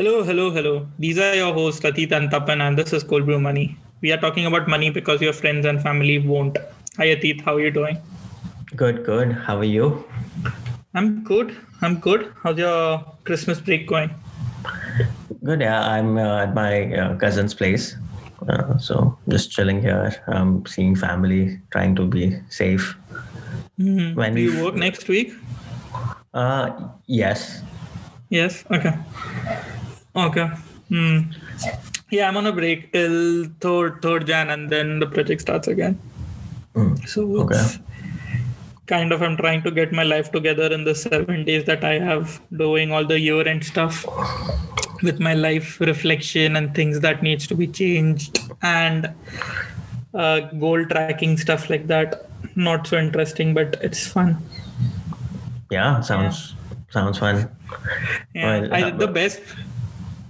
Hello, hello, hello. These are your hosts, Atit and Tapan, and this is Cold Brew Money. We are talking about money because your friends and family won't. Hi, Atit. How are you doing? Good, good. How are you? I'm good. I'm good. How's your Christmas break going? Good. Yeah, I'm uh, at my uh, cousin's place. Uh, so just chilling here, um, seeing family, trying to be safe. Mhm. When Do you work next week? Uh, yes. Yes. Okay. Okay. Hmm. Yeah, I'm on a break till third third Jan, and then the project starts again. Mm, So Okay. kind of I'm trying to get my life together in the seven days that I have doing all the year end stuff with my life reflection and things that needs to be changed and uh, goal tracking stuff like that. Not so interesting, but it's fun. Yeah, sounds sounds fun. Yeah, Well, I, uh, the best.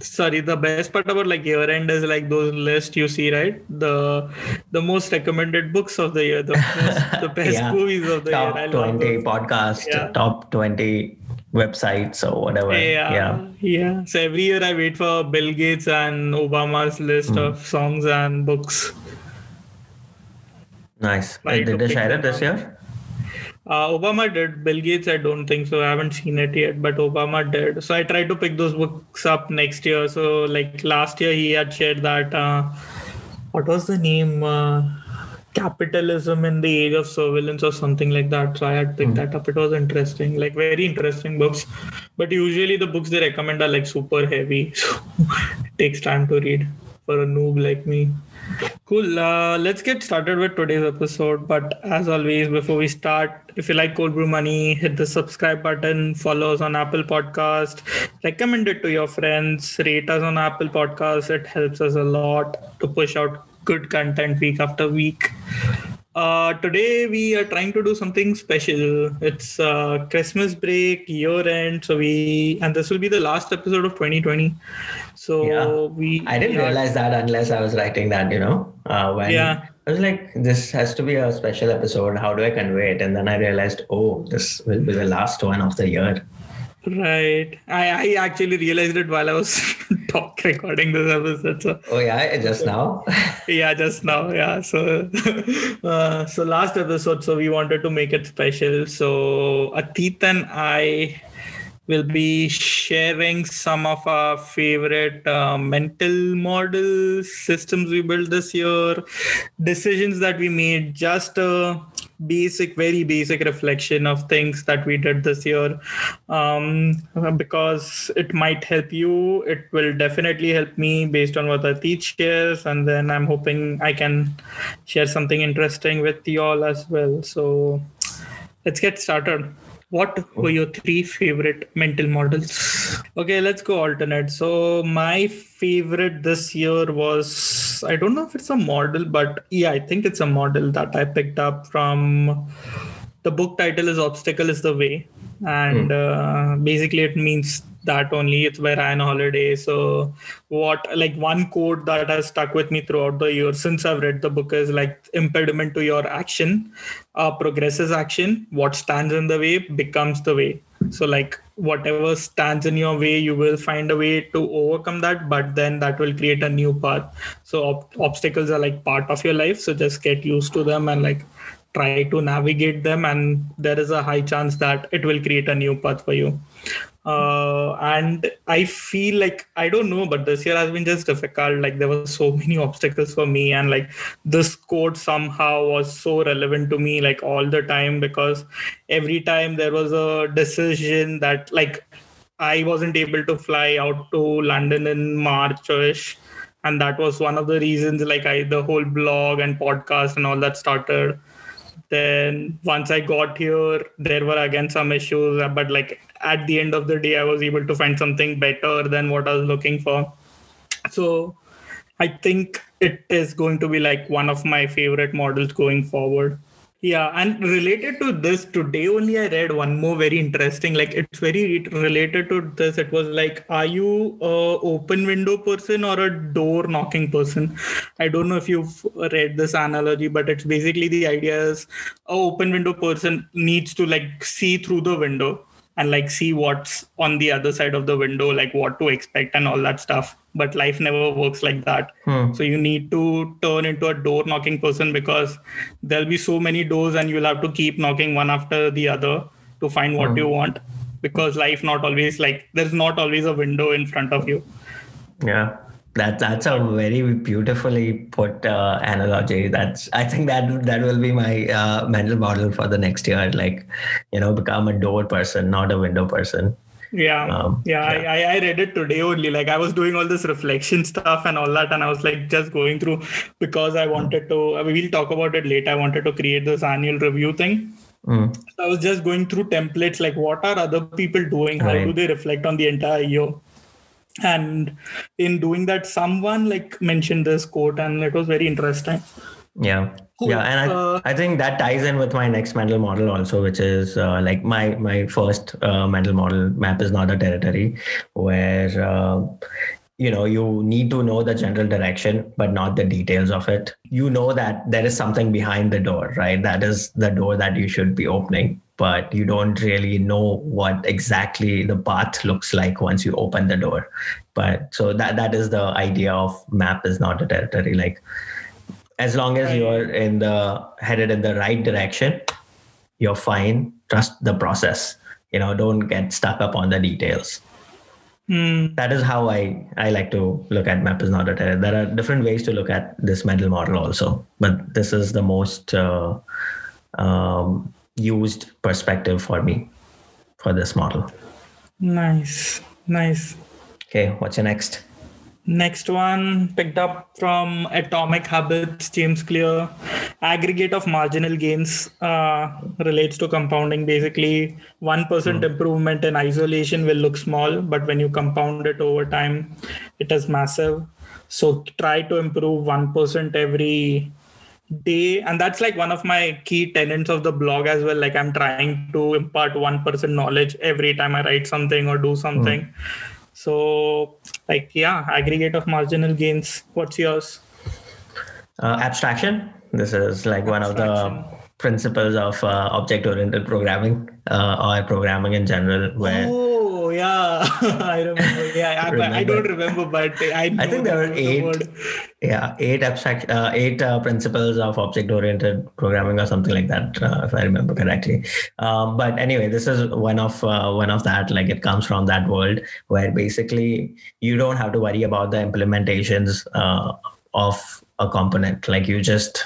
Sorry, the best part about like year end is like those lists you see, right? The the most recommended books of the year, the most, the best Yeah. movies of the top year. Love 20 those. podcast, Yeah. top 20 websites or whatever. Yeah, Yeah. yeah. So every year I wait for Bill Gates and Obama's list Hmm. of songs and books. Nice. Did they share it this year? Uh, Obama did. Bill Gates, I don't think so. I haven't seen it yet, but Obama did. So I tried to pick those books up next year. So like last year, he had shared that. Uh, what was the name? Uh, Capitalism in the Age of Surveillance or something like that. So I had picked that up. It was interesting, like very interesting books. But usually the books they recommend are like super heavy, so it takes time to read for a noob like me. Cool. Uh, let's get started with today's episode. But as always, before we start, if you like Cold Brew Money, hit the subscribe button, follow us on Apple Podcast, recommend it to your friends, rate us on Apple Podcast. It helps us a lot to push out good content week after week. Uh, today we are trying to do something special. It's uh, Christmas break, year end, so we and this will be the last episode of 2020. So Yeah. we I didn't realize that unless I was writing that, you know. Uh, when Yeah. I was like, this has to be a special episode. How do I convey it? And then I realized, oh, this will be the last one of the year. Right. I, I actually realized it while I was talk recording this episode. So Oh yeah, just now. yeah, just now. Yeah. So uh, so last episode, so we wanted to make it special. So Atit and I will be sharing some of our favorite uh, mental models, systems we built this year, decisions that we made, just a basic, very basic reflection of things that we did this year. Um, because it might help you. It will definitely help me based on what Atit shares. And then I'm hoping I can share something interesting with you all as well. So let's get started. What were your three favorite mental models? Okay, let's go alternate. So my favorite this year was I don't know if it's a model, but yeah, I think it's a model that I picked up from the book title is Obstacle is the Way. And uh, basically it means that only it's by Ryan Holiday. So what like one quote that has stuck with me throughout the year since I've read the book is like impediment to your action, uh, progresses action. What stands in the way becomes the way. So like whatever stands in your way, you will find a way to overcome that, but then that will create a new path. So ob- obstacles are like part of your life. So just get used to them and like try to navigate them and there is a high chance that it will create a new path for you uh, and i feel like i don't know but this year has been just difficult. Like there were so many obstacles for me and like this quote somehow was so relevant to me like all the time because every time there was a decision that like i wasn't able to fly out to london in march and that was one of the reasons like i the whole blog and podcast and all that started. Then once i got here there were again some issues but like at the end of the day i was able to find something better than what i was looking for. So i think it is going to be like one of my favorite models going forward. Yeah and related to this today only i read one more very interesting like it's very related to this. It was like are you a open window person or a door knocking person? I don't know if you've read this analogy but it's basically the idea is a open window person needs to like see through the window and like see what's on the other side of the window like what to expect and all that stuff. But life never works like that. Hmm. so you need to turn into a door knocking person because there'll be so many doors and you'll have to keep knocking one after the other to find what you want because life not always like there's not always a window in front of you. Yeah, that that's a very beautifully put uh, analogy. That's I think that that will be my uh, mental model for the next year. Like, you know, become a door person, not a window person. yeah Um, yeah, I, I I read it today only like i was doing all this reflection stuff and all that and i was like just going through because i wanted to I mean, we'll talk about it later i wanted to create this annual review thing Mm. I was just going through templates like what are other people doing? How Right. do they reflect on the entire year? And in doing that, someone like mentioned this quote, and it was very interesting. Yeah. Cool. Yeah, and I, Uh, I think that ties in with my next mental model also, which is uh, like my my first uh, mental model map is not a territory, where uh, you know you need to know the general direction but not the details of it. You know that there is something behind the door, right? That is the door that you should be opening, but you don't really know what exactly the path looks like once you open the door. But so that that is the idea of map is not a territory, like as long as you're in the headed in the right direction you're fine trust the process you know don't get stuck up on the details hmm, that is how i i like to look at map is not a terror. There are different ways to look at this mental model also but this is the most uh, um, used perspective for me for this model. Nice, nice. okay what's your next Next one picked up from Atomic Habits, James Clear. Aggregate of marginal gains uh, relates to compounding. Basically, 1% improvement in isolation will look small, but when you compound it over time, it is massive. So try to improve 1% every day. And that's like one of my key tenets of the blog as well. Like I'm trying to impart 1% knowledge every time I write something or do something. So, like, yeah, aggregate of marginal gains. What's yours? uh, abstraction this is like one of the principles of uh, object oriented programming uh, or programming in general where Oh, yeah, I remember. Yeah, I, I don't remember, but I I think there were are the eight, yeah, eight abstract, uh, eight uh, principles of object-oriented programming or something like that, uh, if I remember correctly. Um, but anyway, this is one of uh, one of that. Like it comes from that world where basically you don't have to worry about the implementations uh, of a component. Like you just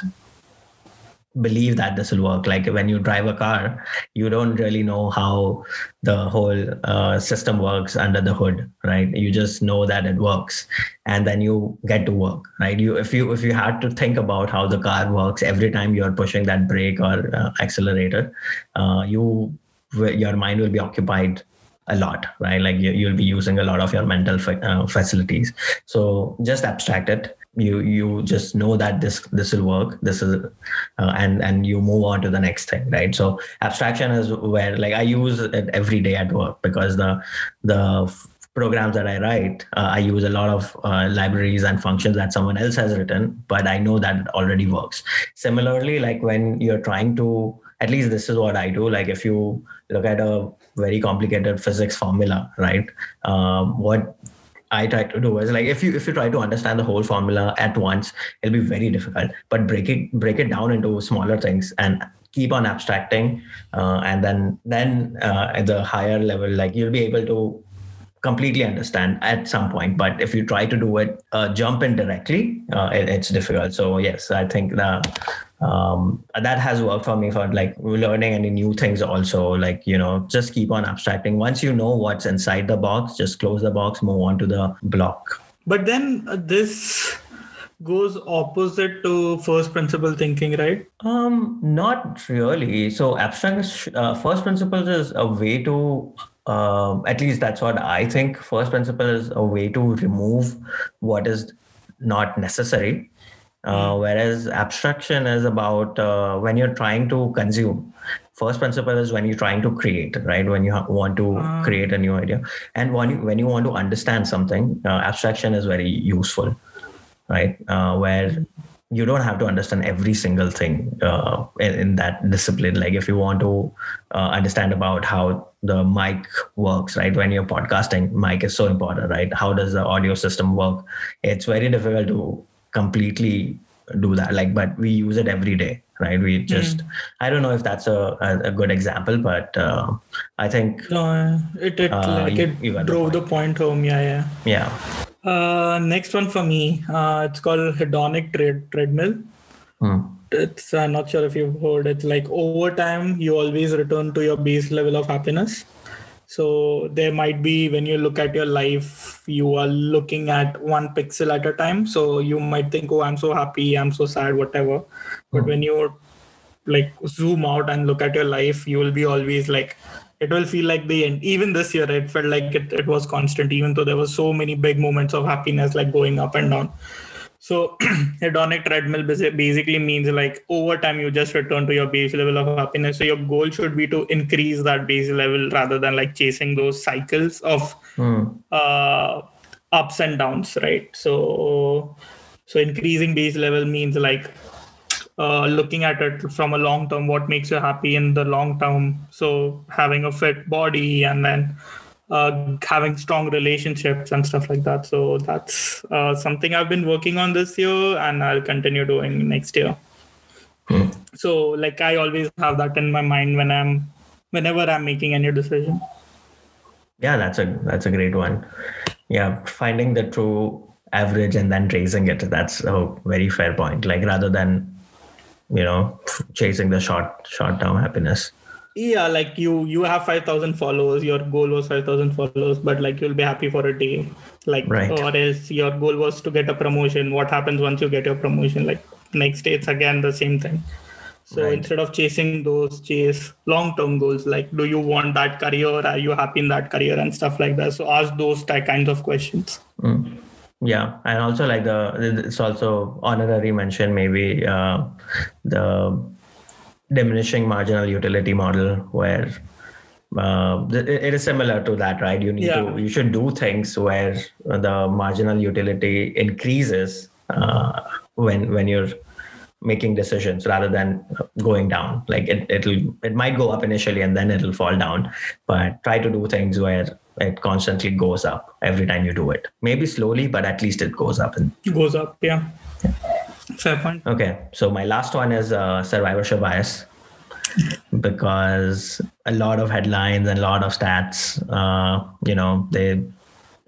believe that this will work. Like when you drive a car you don't really know how the whole uh, system works under the hood right? You just know that it works and then you get to work right? You if you if you had to think about how the car works every time you're pushing that brake or uh, accelerator uh, you your mind will be occupied a lot right? Like you, you'll be using a lot of your mental uh, facilities. So just abstract it you you just know that this this will work this is uh, and and you move on to the next thing right? So abstraction is where like i use it every day at work because the the programs that i write uh, i use a lot of uh, libraries and functions that someone else has written but i know that it already works. Similarly like when you're trying to at least this is what i do like if you look at a very complicated physics formula right um, what I try to do is like if you if you try to understand the whole formula at once, it'll be very difficult. But break it break it down into smaller things and keep on abstracting, uh, and then then uh, at the higher level, like you'll be able to completely understand at some point. But if you try to do it, uh, jump in directly, uh, it, it's difficult. So yes, I think that um, that has worked for me for like learning any new things also like you know just keep on abstracting once you know what's inside the box just close the box move on to the block But then uh, this goes opposite to first principle thinking, right? um not really so abstract uh, first principles is a way to uh, at least that's what i think. First principle is a way to remove what is not necessary. Uh, whereas abstraction is about uh, when you're trying to consume. First principle is when you're trying to create right? When you ha- want to Ah. create a new idea. And when you, when you want to understand something uh, abstraction is very useful right? Uh, where you don't have to understand every single thing uh, in, in, that discipline. Like if you want to uh, understand about how the mic works, right? When you're podcasting, mic is so important, right? How does the audio system work? It's very difficult to completely do that. Like, but we use it every day, right? We just, mm. I don't know if that's a, a, a good example, but uh, I think no, it it uh, like it you drove the point. the point home. Yeah, yeah, yeah. Uh, next one for me, uh, it's called hedonic tread- treadmill. Hmm. It's I'm not sure if you've heard. It's like over time, you always return to your base level of happiness. So there might be when you look at your life, you are looking at one pixel at a time. So you might think, "Oh, I'm so happy, I'm so sad, whatever." But hmm. when you like zoom out and look at your life, you will be always like it will feel like the end even this year it felt like it, it was constant even though there were so many big moments of happiness like going up and down so hedonic treadmill basically means like over time you just return to your base level of happiness. So your goal should be to increase that base level rather than like chasing those cycles of mm. uh, ups and downs right? So so increasing base level means like uh, looking at it from a long term what makes you happy in the long term. So having a fit body and then uh, having strong relationships and stuff like that. So that's uh, something i've been working on this year and i'll continue doing next year. Hmm. so like i always have that in my mind when i'm whenever i'm making any decision. Yeah that's a that's a great one. Yeah finding the true average and then raising it that's a very fair point. Like rather than you know chasing the short short term happiness yeah like you you have 5000 followers your goal was 5000 followers but like you'll be happy for a day. Like right. or else your goal was to get a promotion. What happens once you get your promotion? Like next day it's again the same thing. So right. instead of chasing those chase long term goals like do you want that career? Are you happy in that career? And stuff like that. So ask those kinds of questions. Mm. Yeah and also like the it's also honorary mention maybe uh, the diminishing marginal utility model where uh, it is similar to that right you need yeah. to you should do things where the marginal utility increases uh, when when you're making decisions rather than going down like it, it'll it might go up initially and then it'll fall down but try to do things where it constantly goes up every time you do it. Maybe slowly, but at least it goes up. And goes up, yeah. yeah. Fair point. Okay, so my last one is uh, survivorship bias because a lot of headlines and a lot of stats, uh, you know, they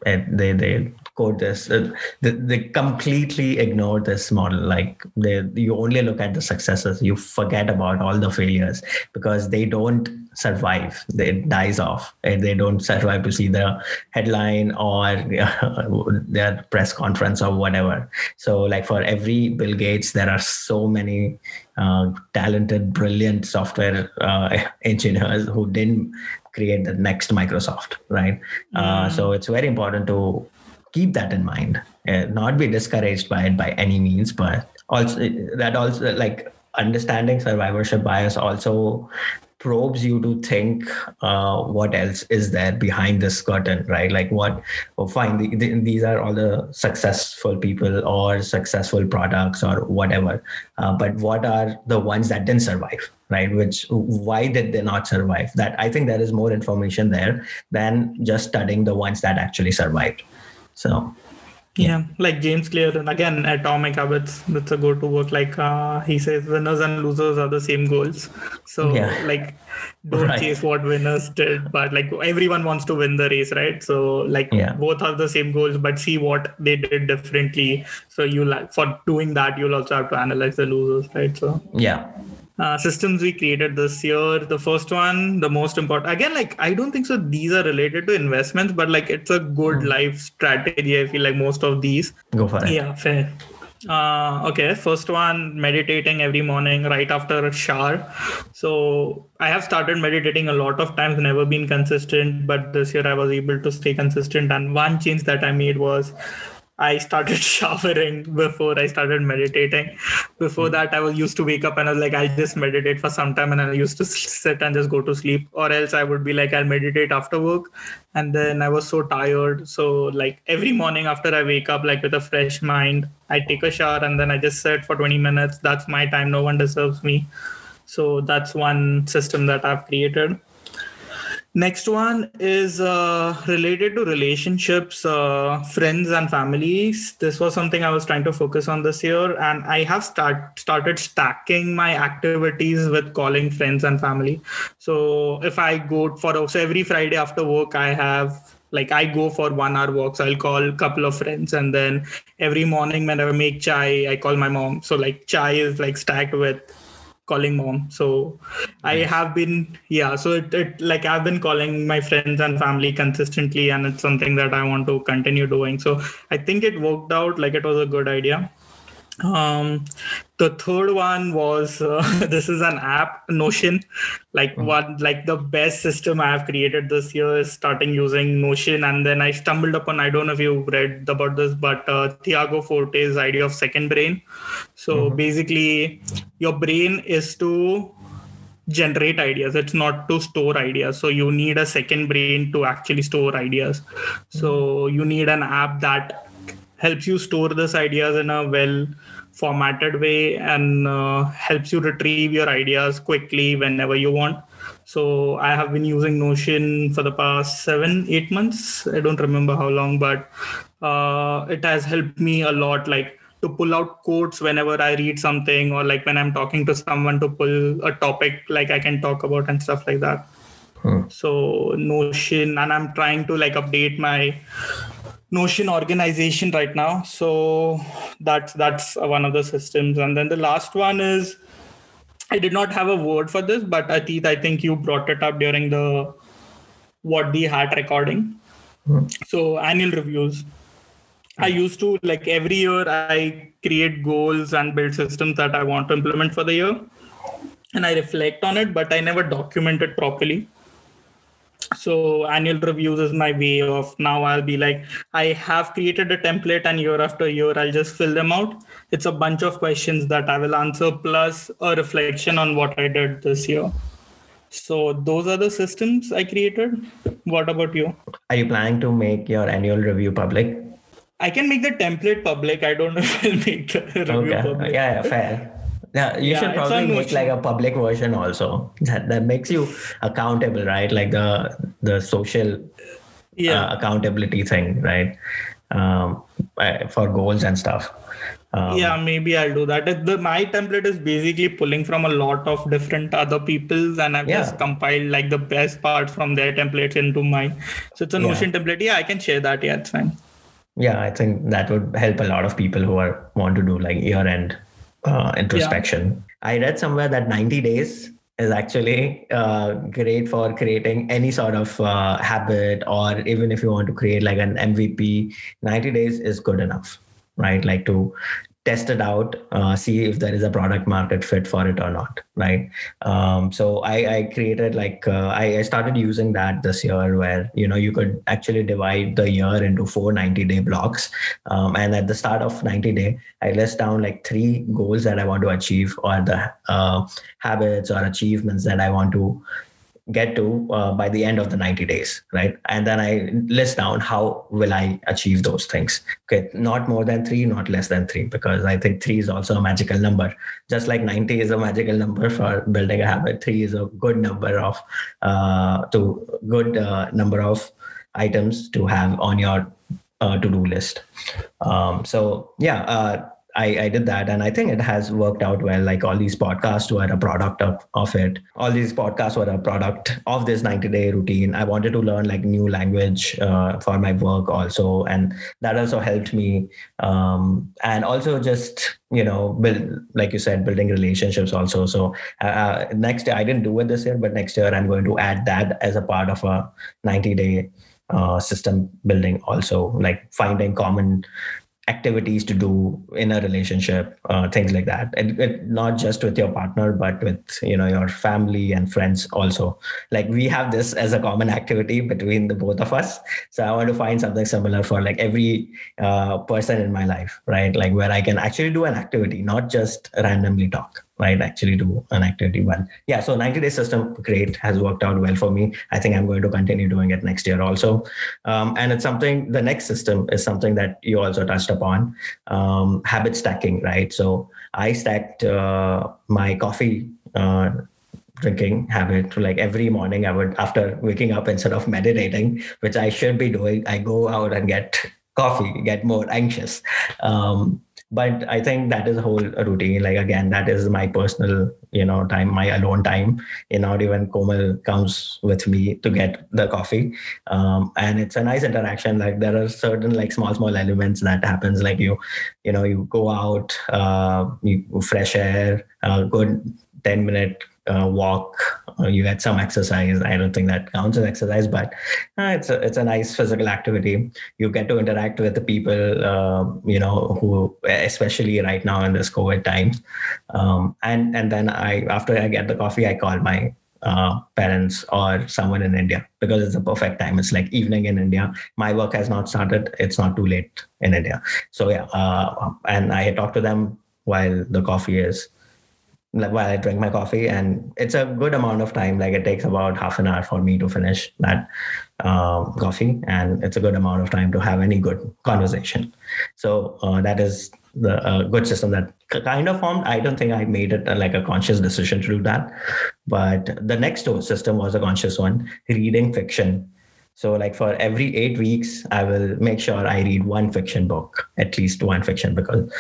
they they quote this uh, they, they completely ignore this model. Like they you only look at the successes you forget about all the failures because they don't survive. They dies off and they don't survive to see the headline or their press conference or whatever. So like for every bill gates there are so many uh, talented brilliant software uh, engineers who didn't create the next microsoft right? Mm. uh, so it's very important to keep that in mind. Uh, not be discouraged by it by any means but also that also like understanding survivorship bias also probes you to think uh, what else is there behind this curtain right? Like what oh, fine the, the, these are all the successful people or successful products or whatever uh, but what are the ones that didn't survive right? Which why did they not survive? That i think there is more information there than just studying the ones that actually survived so yeah, like James Clear, and again, Atomic Habits. That's a go-to work. Like uh, he says, winners and losers are the same goals. So yeah. like, don't right. chase what winners did, but like everyone wants to win the race, right? So like yeah. both have the same goals, but see what they did differently. So you like for doing that, you'll also have to analyze the losers, right? So yeah, uh, systems we created this year. The first one, the most important. Again, like I don't think so. These are related to investments, but like it's a good mm. life strategy. I feel like most of these. Go for it. Yeah, fair. Uh, okay, first one, meditating every morning right after a shower. So I have started meditating a lot of times, never been consistent, but this year I was able to stay consistent. And one change that I made was I started showering before I started meditating. Before that, I was used to wake up and I was like, I'll just meditate for some time, and I used to sit and just go to sleep. Or else I would be like, I'll meditate after work, and then I was so tired. So like every morning after I wake up, like with a fresh mind, I take a shower and then I just sit for 20 minutes. That's my time. No one deserves me. So that's one system that I've created. Next one is uh, related to relationships, uh, friends, and families. This was something I was trying to focus on this year, and I have start started stacking my activities with calling friends and family. So if I go for so every Friday after work, I have like I go for one hour walks. I'll call a couple of friends, and then every morning when I make chai, I call my mom. So like chai is like stacked with calling mom. So i have been yeah so it, it like i've been calling my friends and family consistently and it's something that i want to continue doing. So i think it worked out like it was a good idea um the third one was uh, this is an app notion. Like mm-hmm. one like the best system i have created this year is starting using notion and then i stumbled upon i don't know if you read about this but uh, Tiago Forte's idea of second brain. So mm-hmm. basically your brain is to generate ideas. It's not to store ideas. So you need a second brain to actually store ideas. So you need an app that helps you store these ideas in a well formatted way and uh, helps you retrieve your ideas quickly whenever you want. So i have been using notion for the past seven eight months. I don't remember how long but uh, it has helped me a lot like to pull out quotes whenever i read something or like when i'm talking to someone to pull a topic like i can talk about and stuff like that. Hmm. so notion and i'm trying to like update my notion organization right now. So that's that's one of the systems. And then the last one is i did not have a word for this but atit i think you brought it up during the what the hat recording. Mm-hmm. so annual reviews. I used to like every year i create goals and build systems that i want to implement for the year. And i reflect on it but i never document it properly so annual reviews is my way of now i'll be like i have created a template and year after year i'll just fill them out. It's a bunch of questions that i will answer plus a reflection on what i did this year. So those are the systems i created. What about you? Are you planning to make your annual review public? I can make the template public. I don't know if i'll make the review okay. public. Yeah, yeah fair yeah, you yeah, should probably make like a public version also. That that makes you accountable, right? Like the the social yeah. Uh, accountability thing, right? Um, for goals and stuff. Um, yeah, maybe I'll do that. The, my template is basically pulling from a lot of different other people's, and I've yeah. just compiled like the best parts from their templates into mine. So it's a Notion yeah. template. Yeah, I can share that. Yeah, it's fine. Yeah, I think that would help a lot of people who are want to do like year end uh, introspection. Yeah. I read somewhere that 90 days is actually uh, great for creating any sort of uh, habit, or even if you want to create like an MVP, 90 days is good enough, right? Like to test it out, uh, see if there is a product market fit for it or not, right? Um, so I, I, created like uh, I, I, started using that this year, where you know you could actually divide the year into four 90 day blocks, um, and at the start of 90 day, I list down like three goals that I want to achieve or the uh, habits or achievements that I want to get to uh, by the end of the 90 days right? And then i list down how will i achieve those things. Okay not more than 3 not less than 3 because i think 3 is also a magical number. Just like 90 is a magical number for building a habit 3 is a good number of uh, to good uh, number of items to have on your uh, to do list. Um, so yeah uh, I, I did that and I think it has worked out well. Like all these podcasts were a product of, of it. All these podcasts were a product of this 90 day routine. I wanted to learn like new language uh, for my work also. And that also helped me. Um, and also just, you know, build, like you said, building relationships also. So uh, uh next year, I didn't do it this year, but next year I'm going to add that as a part of a 90 day uh, system building also like finding common activities to do in a relationship uh, things like that. And not just with your partner but with you know your family and friends also. Like we have this as a common activity between the both of us. So i want to find something similar for like every uh, person in my life right? Like where i can actually do an activity not just randomly talk right actually do an activity but yeah so 90 day system great has worked out well for me. I think i'm going to continue doing it next year also. Um, and it's something the next system is something that you also touched upon. Um, habit stacking right? So i stacked uh, my coffee uh, drinking habit like every morning i would after waking up instead of meditating which i should be doing i go out and get coffee get more anxious. Um, but i think that is a whole routine. Like again that is my personal you know time my alone time. You know even komal comes with me to get the coffee. Um, and it's a nice interaction. Like there are certain like small small elements that happens. Like you you know you go out uh, you fresh air uh, good 10 minute uh, walk uh, you get some exercise i don't think that counts as exercise but uh, it's a, it's a nice physical activity you get to interact with the people uh, you know who especially right now in this covid times um, and and then i after i get the coffee i call my uh, parents or someone in India because it's a perfect time. It's like evening in India. My work has not started. It's not too late in India. So yeah, uh, and I talk to them while the coffee is while I drink my coffee, and it's a good amount of time. Like it takes about half an hour for me to finish that um, coffee, and it's a good amount of time to have any good conversation. So uh, that is the uh, good system that kind of formed. I don't think I made it uh, like a conscious decision to do that, but the next system was a conscious one: reading fiction so, like for every eight weeks, I will make sure I read one fiction book, at least one fiction, because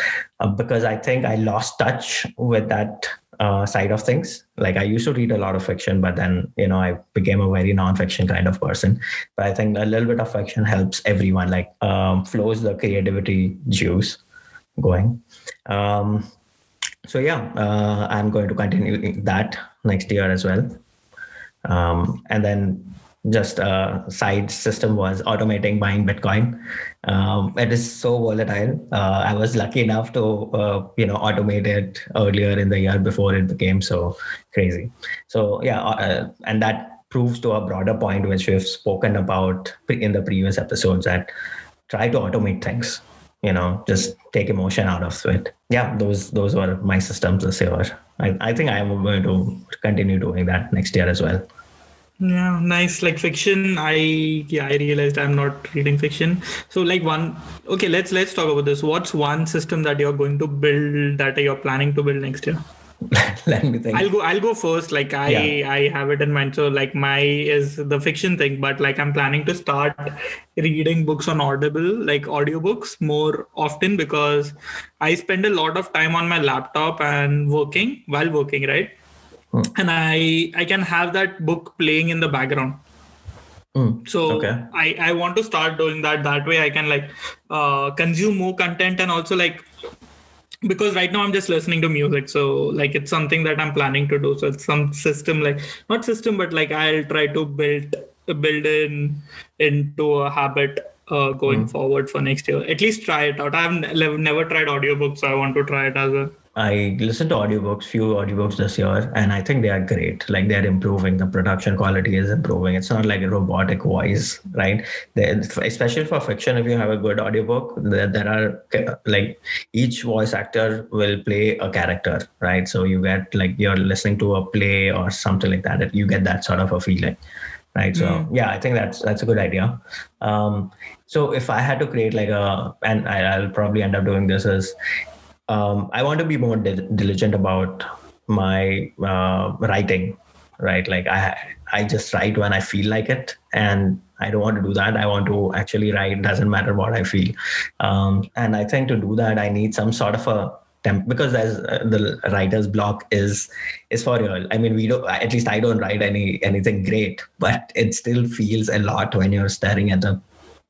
uh, because I think I lost touch with that uh, side of things. Like I used to read a lot of fiction, but then you know I became a very non-fiction kind of person. But I think a little bit of fiction helps everyone, like um, flows the creativity juice going. Um, so yeah, uh, I'm going to continue that next year as well. Um, and then just a side system was automating buying Bitcoin. Um, it is so volatile. Uh, I was lucky enough to uh, you know automate it earlier in the year before it became so crazy. So yeah, uh, and that proves to a broader point which we've spoken about in the previous episodes that try to automate things. You know, just take emotion out of it. Yeah, those those were my systems this year. I, I think I am going to continue doing that next year as well. Yeah, nice. Like fiction, I yeah, I realized I'm not reading fiction. So like one okay, let's let's talk about this. What's one system that you're going to build that you're planning to build next year? Let me think. I'll go I'll go first. Like I yeah. I have it in mind. So like my is the fiction thing, but like I'm planning to start reading books on Audible, like audiobooks more often because I spend a lot of time on my laptop and working while working, right? Mm. and i i can have that book playing in the background mm. so okay. i i want to start doing that that way i can like uh, consume more content and also like because right now i'm just listening to music so like it's something that i'm planning to do so it's some system like not system but like i'll try to build build in into a habit uh, going mm. forward for next year at least try it out i've never tried audiobooks so i want to try it as a I listened to audiobooks, few audiobooks this year, and I think they are great. Like they're improving. The production quality is improving. It's not like a robotic voice, right? They, especially for fiction, if you have a good audiobook, there, there are like each voice actor will play a character, right? So you get like you're listening to a play or something like that. You get that sort of a feeling, right? So mm. yeah, I think that's that's a good idea. Um, so if I had to create like a, and I, I'll probably end up doing this is um, I want to be more diligent about my uh, writing, right? Like I, I just write when I feel like it, and I don't want to do that. I want to actually write. Doesn't matter what I feel, um, and I think to do that, I need some sort of a temp because as uh, the writer's block is is for real. I mean, we don't. At least I don't write any anything great, but it still feels a lot when you're staring at the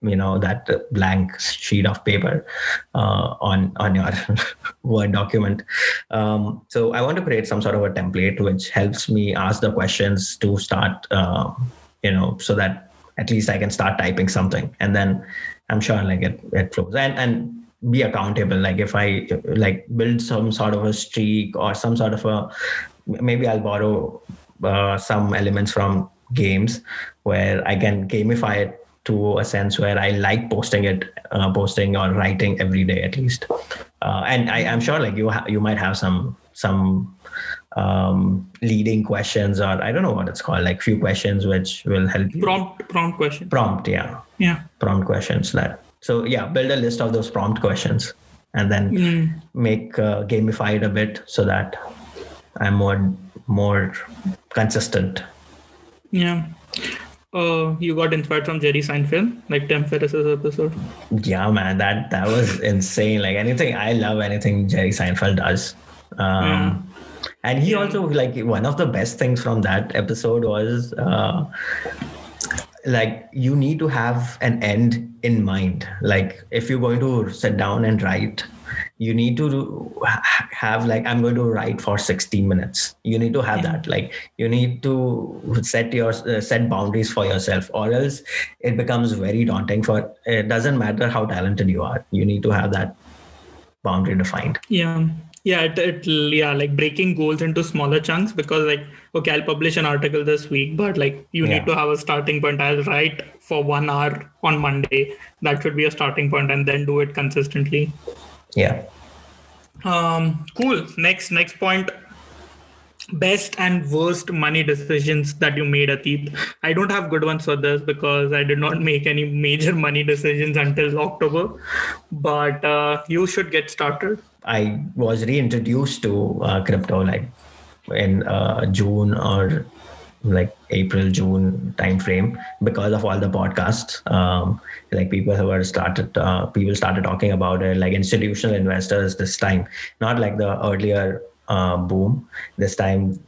you know that blank sheet of paper uh, on on your word document. Um, so i want to create some sort of a template which helps me ask the questions to start uh, you know so that at least i can start typing something. And then i'm sure like it, it flows. And and be accountable. Like if i like build some sort of a streak or some sort of a maybe i'll borrow uh, some elements from games where i can gamify it to a sense where i like posting it uh, posting or writing every day at least uh, and I, i'm sure like you ha- you might have some some um, leading questions or I don't know what it's called, like few questions which will help you. Prompt prompt question. Prompt, yeah. Yeah. Prompt questions that. So yeah, build a list of those prompt questions and then Mm. make uh, gamify it a bit so that I'm more more consistent. Yeah. Uh, you got inspired from Jerry Seinfeld, like Tim Ferriss's episode. Yeah, man, that that was insane. Like anything, I love anything Jerry Seinfeld does. Um, Yeah. And he Yeah. also like one of the best things from that episode was uh, like you need to have an end in mind. Like if you're going to sit down and write, you need to have like I'm going to write for 16 minutes. You need to have Yeah. that. Like you need to set your uh, set boundaries for yourself, or else it becomes very daunting. For it doesn't matter how talented you are, you need to have that boundary defined. Yeah. Yeah, it, it yeah, like breaking goals into smaller chunks because like okay, I'll publish an article this week, but like you Yeah. need to have a starting point. I'll write for one hour on Monday. That should be a starting point and then do it consistently. Yeah. Um cool. Next next point. Best and worst money decisions that you made, Atit. I don't have good ones for this because I did not make any major money decisions until October. But uh, you should get started. I was reintroduced to uh, crypto like in uh, June or like April June timeframe because of all the podcasts. Um, like people who were started, uh, people started talking about it. Like institutional investors this time, not like the earlier uh, boom. This time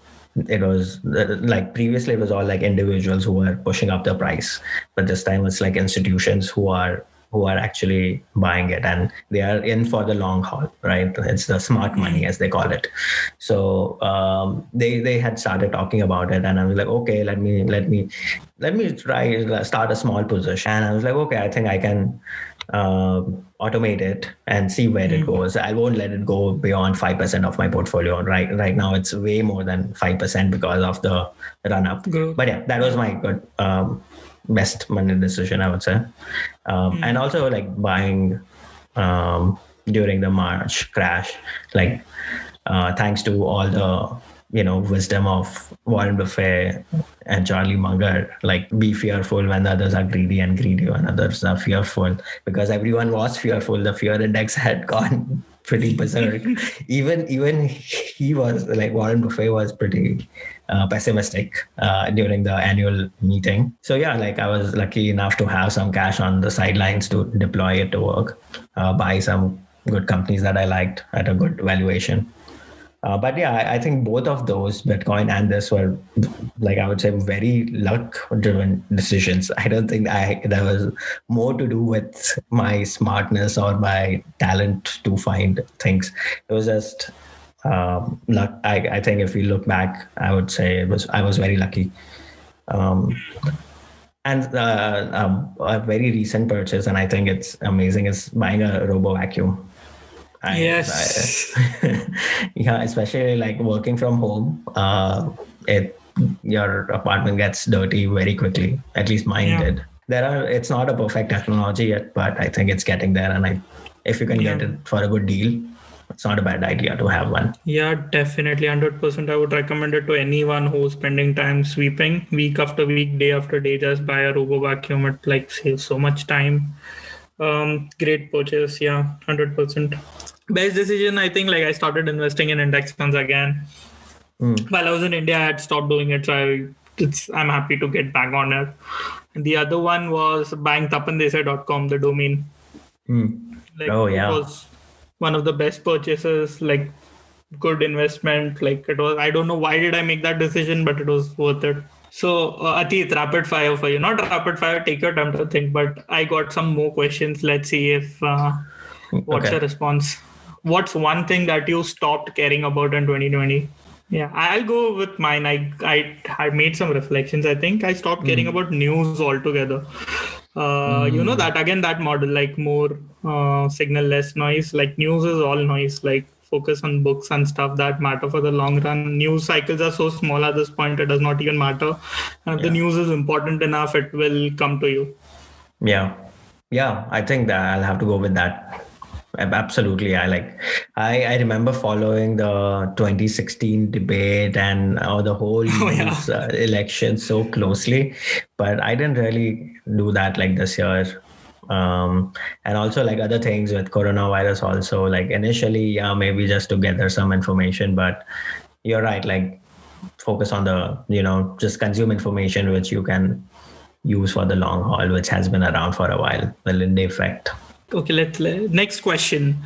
it was like previously it was all like individuals who were pushing up the price, but this time it's like institutions who are who are actually buying it and they are in for the long haul right? It's the smart money as they call it. So um, they they had started talking about it and i was like okay let me let me let me try start a small position. And i was like okay i think i can uh, automate it and see where it goes. I won't let it go beyond 5% of my portfolio. Right right now it's way more than 5% because of the run up but yeah that was my good um, best money decision i would say. Um, and also like buying um, during the march crash like uh, thanks to all the you know wisdom of warren buffett and charlie munger like be fearful when the others are greedy and greedy when others are fearful. Because everyone was fearful the fear index had gone pretty berserk even even he was like warren buffett was pretty uh, pessimistic uh, during the annual meeting. So yeah, like I was lucky enough to have some cash on the sidelines to deploy it to work, uh, buy some good companies that I liked at a good valuation. Uh, but yeah, I, I think both of those, Bitcoin and this, were like I would say very luck-driven decisions. I don't think I there was more to do with my smartness or my talent to find things. It was just um, luck. I, I think if we look back, I would say it was I was very lucky. Um, and uh, um, a very recent purchase, and I think it's amazing, is buying a robo vacuum. I- Yes. I- yeah, especially like working from home. Uh, it your apartment gets dirty very quickly. At least mine Yeah. did. There are. It's not a perfect technology yet, but I think it's getting there. And I, if you can get it for a good deal, it's not a bad idea to have one. Yeah, definitely. 100%. I would recommend it to anyone who's spending time sweeping week after week, day after day. Just buy a robo vacuum. It like saves so much time. Um, great purchase. Yeah, 100%. Best decision, I think, like I started investing in index funds again. Mm. While I was in India, I had stopped doing it. So I, it's, I'm happy to get back on it. And the other one was buying tapandesa.com, the domain. Mm. Like, Oh, yeah. It was one of the best purchases, like good investment. Like it was, I don't know why did I make that decision, but it was worth it. So, uh, Atit, rapid fire for you. Not rapid fire, take your time to think, but I got some more questions. Let's see if, uh, what's Okay. your response? What's one thing that you stopped caring about in 2020? Yeah, I'll go with mine. I I I made some reflections. I think I stopped caring Hmm. about news altogether. uh, you know that again that model like more uh, signal less noise like news is all noise like focus on books and stuff that matter for the long run news cycles are so small at this point it does not even matter and if the news is important enough it will come to you Yeah, yeah. I think that I'll have to go with that. Ab- Absolutely, I like. I I remember following the 2016 debate and uh, the whole Oh, yeah. US, uh, election so closely, but I didn't really do that like this year. Um, and also like other things with coronavirus. Also, like initially, yeah, maybe just to gather some information, but you're right. Like focus on the you know just consume information which you can use for the long haul, which has been around for a while. The Lindy effect. Okay let's let, next question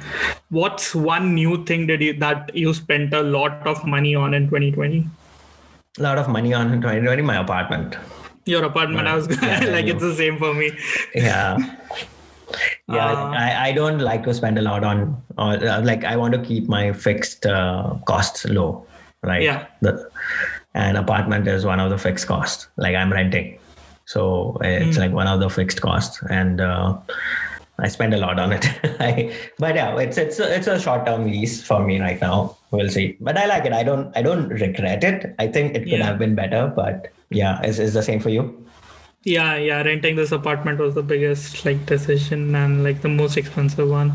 what's one new thing that you that you spent a lot of money on in 2020 A lot of money on in 2020, my apartment. your apartment i was Yeah, like it's the same for me Yeah. Yeah, Uh, I, I don't like to spend a lot on, or uh, like I want to keep my fixed uh, costs low, right? Yeah. The, and apartment is one of the fixed costs. Like I'm renting, so it's Hmm. like one of the fixed costs, and uh, I spend a lot on it. I, but yeah, it's it's a, it's a short term lease for me right now. We'll see. But I like it. I don't I don't regret it. I think it could Yeah. have been better, but yeah, is is the same for you? Yeah yeah renting this apartment was the biggest like decision and like the most expensive one.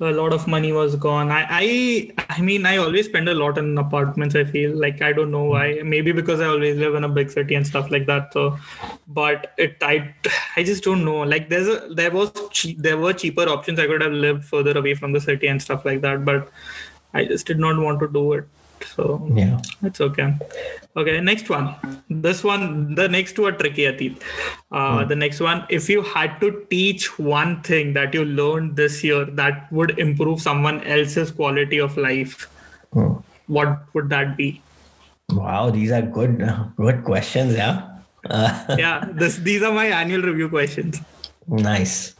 A lot of money was gone. I i i mean i always spend a lot on apartments i feel like i don't know hmm. why. Maybe because i always live in a big city and stuff like that so but it i i just don't know. Like there's a there was cheap, there were cheaper options i could have lived further away from the city and stuff like that but i just did not want to do it so Yeah. that's okay. Okay, next one. This one, the next two are tricky, Atit. Uh, The next one, if you had to teach one thing that you learned this year that would improve someone else's quality of life, Hmm. what would that be? Wow, these are good good questions. Yeah. Uh, Yeah, this these are my annual review questions. Nice.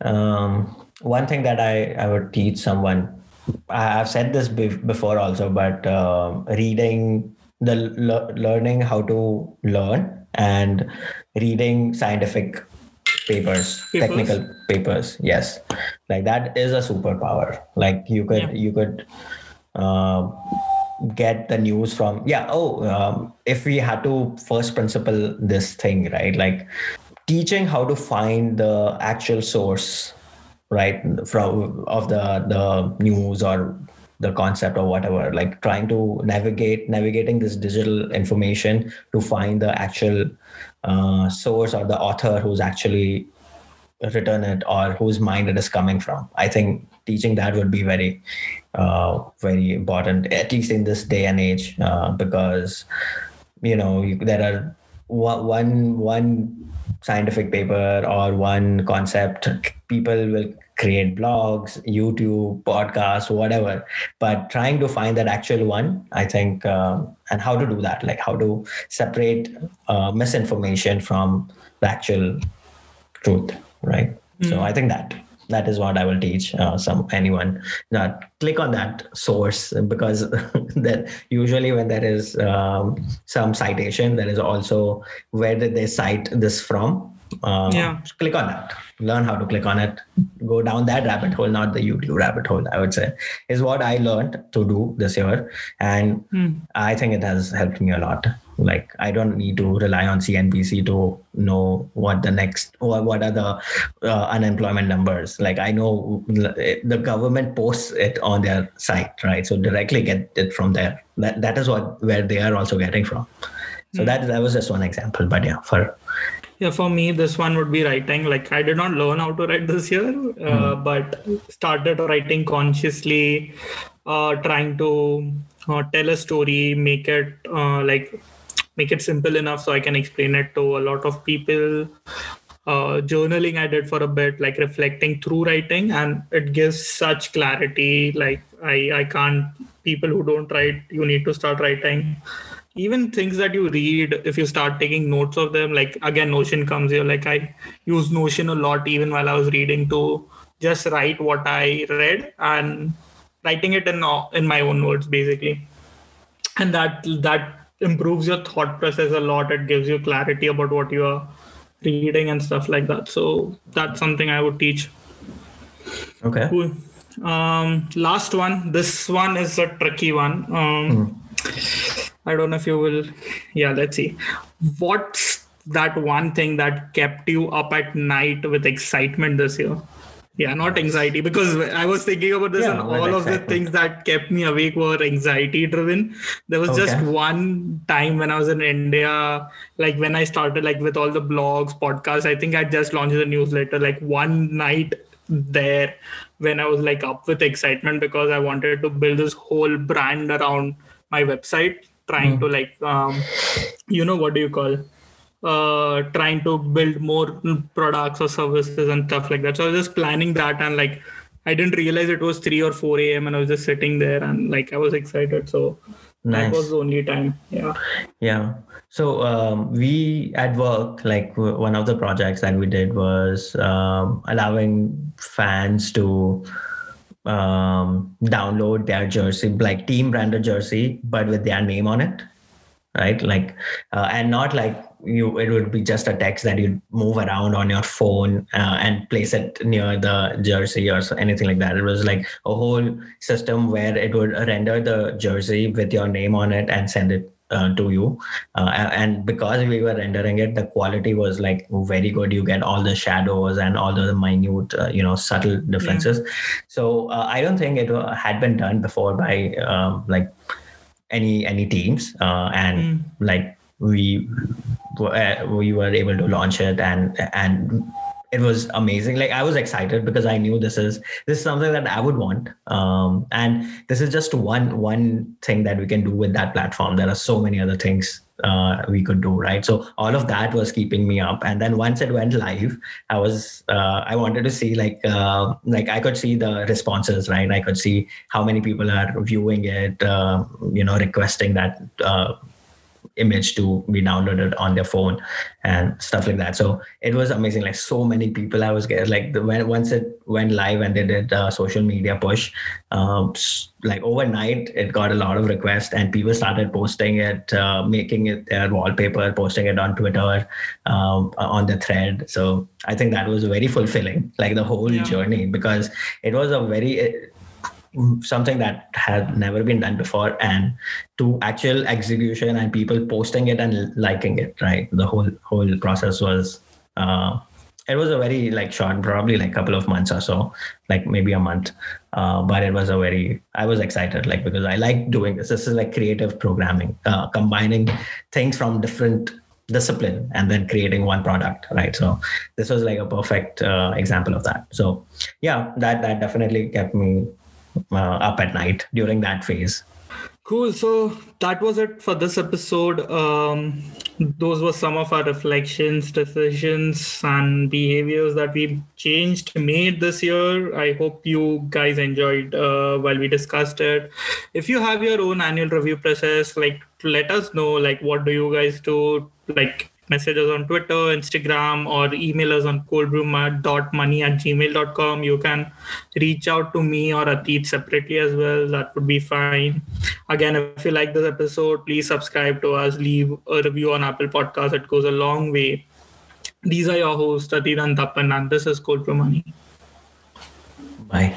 Um, one thing that I, I would teach someone, I've said this before also, but uh, reading the le- learning how to learn and reading scientific papers, Papers. technical papers. Yes, like that is a superpower. Like you could Yeah. you could. Uh, get the news from yeah oh um, if we had to first principle this thing right like teaching how to find the actual source right from of the the news or the concept or whatever like trying to navigate navigating this digital information to find the actual uh, source or the author who's actually written it or whose mind it is coming from. I think teaching that would be very uh, very important at least in this day and age uh, because you know you, there are one, one one scientific paper or one concept people will create blogs youtube podcasts whatever. But trying to find that actual one i think um, and how to do that like how to separate uh, misinformation from the actual truth right? So i think that that is what i will teach uh, some anyone. Not click on that source because that usually when there is um, some citation there is also where did they cite this from. Um, Yeah. click on that learn how to click on it go down that rabbit hole not the youtube rabbit hole i would say is what i learned to do this year and Hmm. I think it has helped me a lot. Like I don't need to rely on CNBC to know what the next what, what are the uh, unemployment numbers. Like I know the government posts it on their site, right? So directly get it from there. That that is what where they are also getting from. So that that was just one example. But yeah, for Yeah, for me, this one would be writing. Like, I did not learn how to write this year, uh, but started writing consciously, uh, trying to uh, tell a story, make it uh, like make it simple enough so I can explain it to a lot of people. Uh, journaling I did for a bit, like reflecting through writing, and it gives such clarity. Like I, I can't. People who don't write, you need to start writing even things that you read if you start taking notes of them like again notion comes here like i use notion a lot even while i was reading to just write what i read and writing it in in my own words basically and that that improves your thought process a lot it gives you clarity about what you are reading and stuff like that. So that's something I would teach. Okay. Cool. Um, last one. This one is a tricky one. Um, mm. I don't know if you will. Yeah, let's see. What's that one thing that kept you up at night with excitement this year? Yeah, not anxiety because I was thinking about this, yeah, and all of the things that kept me awake were anxiety driven. There was okay. just one time when I was in India, like when I started, like with all the blogs, podcasts. I think I just launched a newsletter. Like one night there, when I was like up with excitement because I wanted to build this whole brand around my website, trying mm. to like, um, you know, what do you call? uh, trying to build more products or services and stuff like that. So I was just planning that and like I didn't realize it was 3 or 4 a.m. and I was just sitting there and like I was excited. So nice. that was the only time. Yeah. Yeah. So um, we at work, like one of the projects that we did was um, allowing fans to um, download their jersey, like team branded jersey, but with their name on it right? Like uh, and not like you it would be just a text that you move around on your phone uh, and place it near the jersey or so, anything like that. It was like a whole system where it would render the jersey with your name on it and send it uh, to you uh, and because we were rendering it the quality was like very good you get all the shadows and all the minute uh, you know subtle differences yeah. so uh, i don't think it had been done before by um, like any any teams uh, and mm. like we uh, we were able to launch it and and it was amazing. Like i was excited because i knew this is this is something that i would want. Um, and this is just one one thing that we can do with that platform. There are so many other things uh, we could do right? So all of that was keeping me up. And then once it went live i was uh, i wanted to see like uh, like i could see the responses right? I could see how many people are viewing it uh, you know requesting that uh, image to be downloaded on their phone and stuff like that. So it was amazing. Like so many people I was getting like the, when once it went live and they did a social media push, um, like overnight it got a lot of requests and people started posting it, uh, making it their wallpaper, posting it on Twitter, um, on the thread. So I think that was very fulfilling, like the whole yeah. journey because it was a very something that had never been done before and to actual execution and people posting it and liking it right? The whole whole process was uh, it was a very like short probably like couple of months or so like maybe a month. Uh, but it was a very i was excited like because i like doing this. This is like creative programming uh, combining things from different discipline and then creating one product right? So this was like a perfect uh, example of that. So yeah that that definitely kept me up at night during that phase. Cool. So that was it for this episode. Um, those were some of our reflections, decisions, and behaviors that we changed, made this year. I hope you guys enjoyed uh, while we discussed it. If you have your own annual review process, like let us know, like what do you guys do, like message us on Twitter, Instagram, or email us on coldbrew.money at gmail.com. You can reach out to me or Atit separately as well. That would be fine. Again, if you like this episode, please subscribe to us, leave a review on Apple Podcasts. It goes a long way. These are your hosts, Atit and Tapan, and this is Cold Brew Money. Bye.